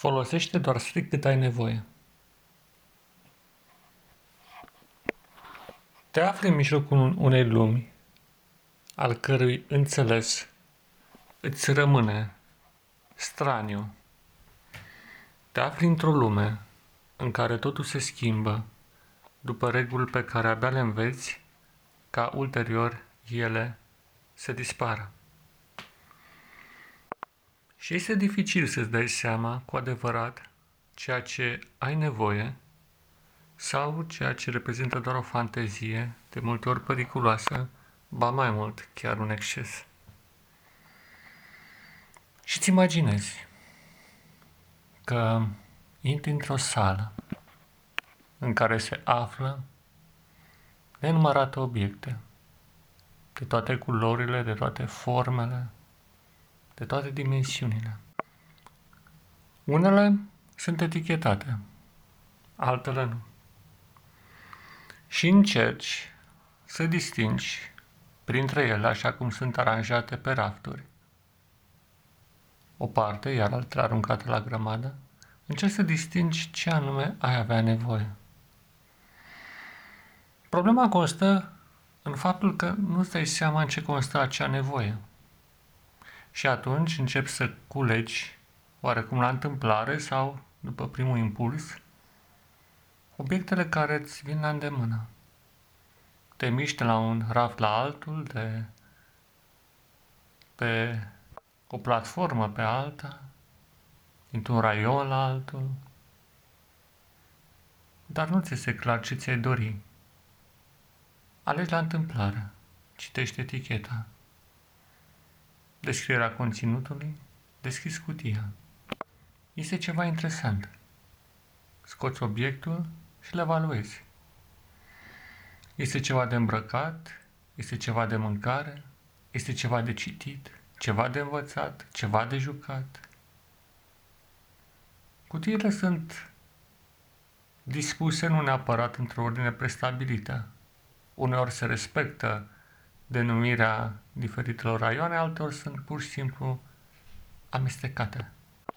Folosește doar strict cât ai nevoie. Te afli în mijlocul unei lumi, al cărui înțeles îți rămâne straniu. Te afli într-o lume în care totul se schimbă după reguli pe care abia le înveți ca ulterior ele să dispară. Și este dificil să-ți dai seama cu adevărat ceea ce ai nevoie sau ceea ce reprezintă doar o fantezie, de multe ori periculoasă, ba mai mult, chiar un exces. Și îți imaginezi că intri într-o sală în care se află nenumărate obiecte, de toate culorile, de toate formele, de toate dimensiunile. Unele sunt etichetate, altele nu. Și încerci să distingi printre ele așa cum sunt aranjate pe rafturi. O parte, iar alta aruncată la grămadă, încerci să distingi ce anume ai avea nevoie. Problema constă în faptul că nu-ți dai seama în ce constă acea nevoie. Și atunci începi să culegi, oarecum la întâmplare sau după primul impuls, obiectele care îți vin la îndemână. Te miști de la un raft la altul, de pe o platformă pe alta, dintr-un raion la altul, dar nu ți este clar ce ți-ai dori. Alegi la întâmplare, citești eticheta, descrierea conținutului, deschizi cutia. Este ceva interesant. Scoți obiectul și le evaluezi. Este ceva de îmbrăcat, este ceva de mâncare, este ceva de citit, ceva de învățat, ceva de jucat. Cutiile sunt dispuse nu neapărat într-o ordine prestabilită. Uneori se respectă denumirea diferitelor raioane, alteori sunt pur și simplu amestecate.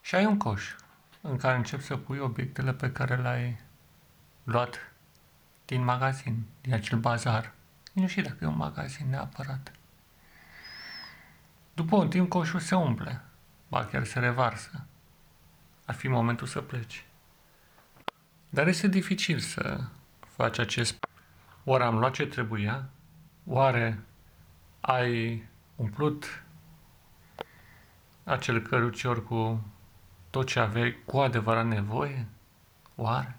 Și ai un coș în care începi să pui obiectele pe care le-ai luat din magazin, din acel bazar. Nu știu dacă e un magazin neapărat. După un timp, coșul se umple, ba chiar se revarsă. Ar fi momentul să pleci. Dar este dificil să faci acest... Oare am luat ce trebuia? Oare ai umplut acel cărucior cu tot ce aveai cu adevărat nevoie? Oare?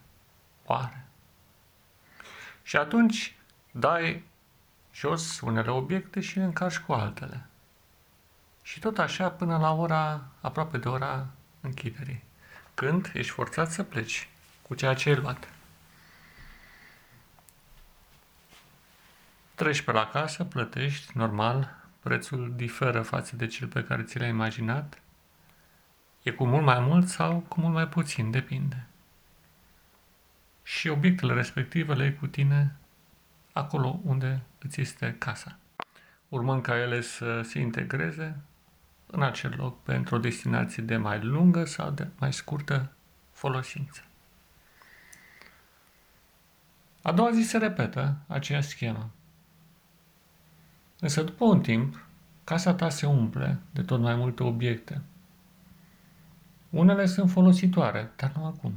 Oare? Și atunci dai jos unele obiecte și le încarci cu altele. Și tot așa până la ora, aproape de ora închiderii, când ești forțat să pleci cu ceea ce ai luat. Treci pe la casă, plătești, normal, prețul diferă față de cel pe care ți l-ai imaginat. E cu mult mai mult sau cu mult mai puțin, depinde. Și obiectele respective le ai cu tine acolo unde îți este casa. Urmând ca ele să se integreze în acel loc pentru o destinație de mai lungă sau de mai scurtă folosință. A doua zi se repetă aceeași schemă. Însă după un timp, casa ta se umple de tot mai multe obiecte. Unele sunt folositoare, dar nu acum.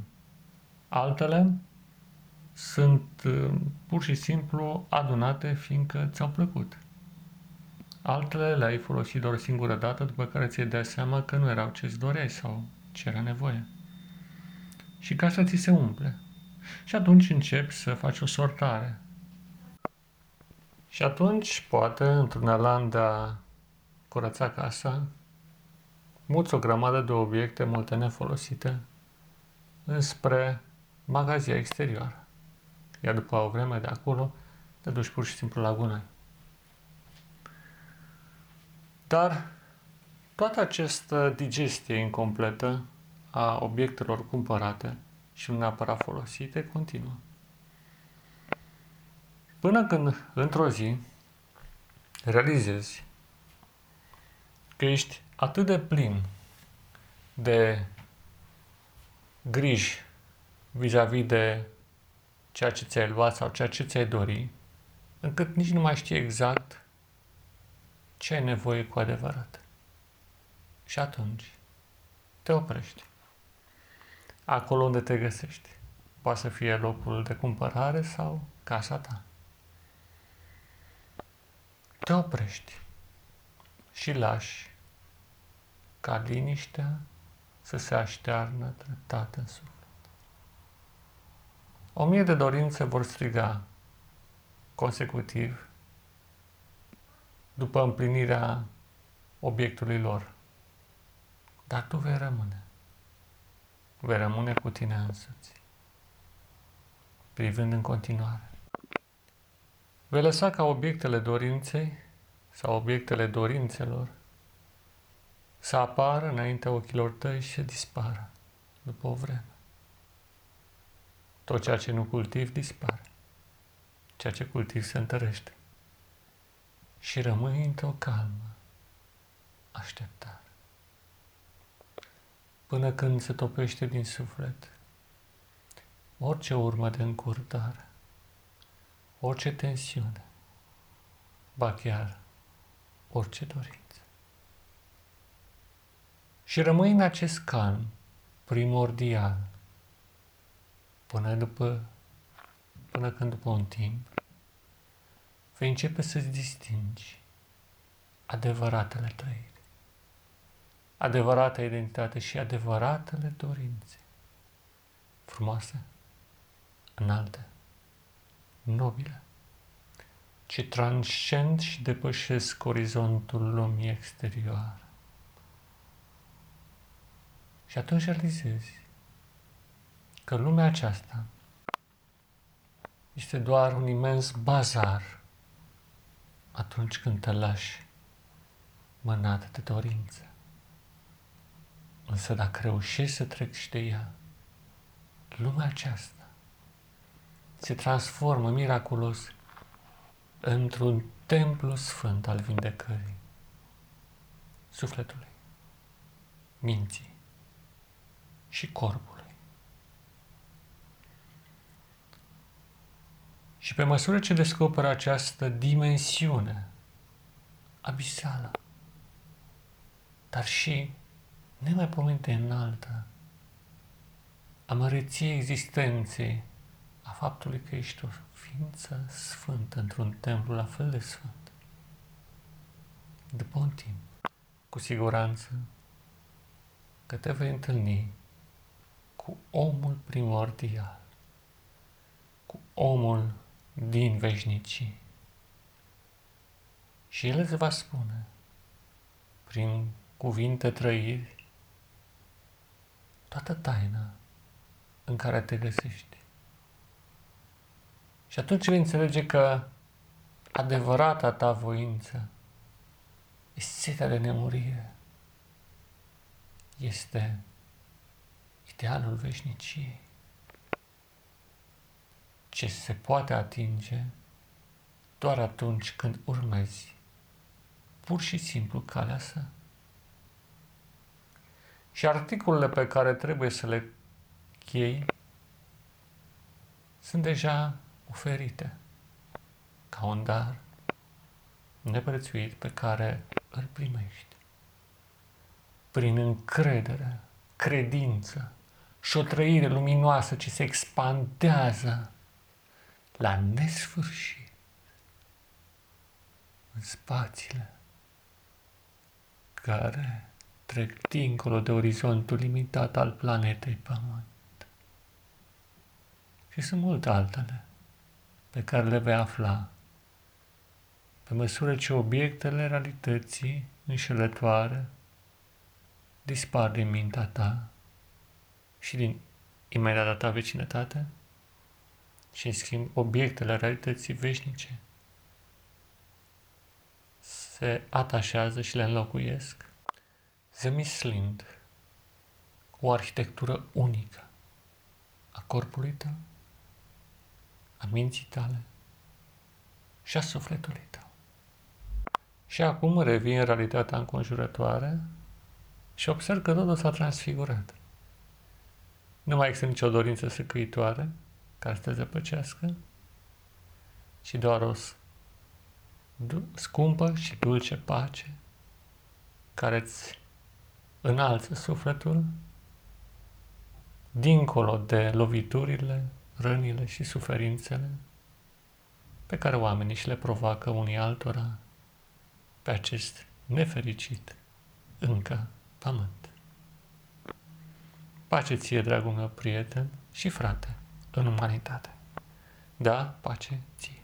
Altele sunt uh, pur și simplu adunate fiindcă ți-au plăcut. Altele le-ai folosit doar o singură dată, după care ți-ai dat seama că nu erau ce-ți doreai sau ce era nevoie. Și casa ți se umple. Și atunci începi să faci o sortare. Și atunci, poate, într-un elan de a curăța casa, muți o grămadă de obiecte, multe nefolosite, înspre magazia exterioară. Iar după o vreme de acolo, te duci pur și simplu la gunoi. Dar toată această digestie incompletă a obiectelor cumpărate și nu neapărat folosite continuă. Până când, într-o zi, realizezi că ești atât de plin de griji vis-a-vis de ceea ce ți-ai luat sau ceea ce ți-ai dori, încât nici nu mai știi exact ce ai nevoie cu adevărat. Și atunci te oprești. Acolo unde te găsești. Poate să fie locul de cumpărare sau casa ta. Te oprești și lași ca liniștea să se aștearnă treptat în suflet. O mie de dorințe vor striga consecutiv după împlinirea obiectului lor. Dar tu vei rămâne. Vei rămâne cu tine însuți, privând în continuare. Vei lăsa ca obiectele dorinței sau obiectele dorințelor să apară înaintea ochilor tăi și să dispară după o vreme. Tot ceea ce nu cultivi dispare. Ceea ce cultivi se întărește. Și rămâi într-o calmă așteptare. Până când se topește din suflet orice urmă de încurtare, orice tensiune, ba chiar orice dorință. Și rămâi în acest calm primordial până după, până când după un timp vei începe să-ți distingi adevăratele trăiri, adevărata identitate și adevăratele dorințe, frumoase, înalte, nobile, ce transcend și depășesc orizontul lumii exterioare. Și atunci realizezi că lumea aceasta este doar un imens bazar atunci când te lași mânat de dorință. Însă dacă reușești să treci de ea, lumea aceasta se transformă miraculos într-un templu sfânt al vindecării sufletului, minții și corpului. Și pe măsură ce descoperă această dimensiune abisală, dar și nemaipomenită înaltă, a măreției existenței, a faptului că ești o ființă sfântă într-un templu la fel de sfânt. După un timp, cu siguranță că te vei întâlni cu omul primordial, cu omul din veșnicii. Și El îți va spune, prin cuvinte trăiri, toată taina în care te găsești. Și atunci vei înțelege că adevărata ta voință este setea de nemurire. Este idealul veșniciei ce se poate atinge doar atunci când urmezi pur și simplu calea sa. Și articolele pe care trebuie să le chei sunt deja oferite ca un dar neprețuit pe care îl primești. Prin încredere, credință și o trăire luminoasă ce se expandează la nesfârșit în spațiile care trec dincolo de orizontul limitat al planetei Pământ. Și sunt multe altele pe care le vei afla. Pe măsură ce obiectele realității înșelătoare dispar din mintea ta și din imediata ta vecinătate și, în schimb, obiectele realității veșnice se atașează și le înlocuiesc, zemislind o arhitectură unică a corpului tău, a minții tale și a sufletului tău. Și acum revin în realitatea înconjurătoare și observ că totul s-a transfigurat. Nu mai există nicio dorință săcăitoare care să te zăpăcească, ci doar o scumpă și dulce pace care îți înalță sufletul dincolo de loviturile, rănile și suferințele pe care oamenii și le provoacă unii altora pe acest nefericit încă pământ. Pace ție, dragul meu prieten și frate, în umanitate. Da, pace ție.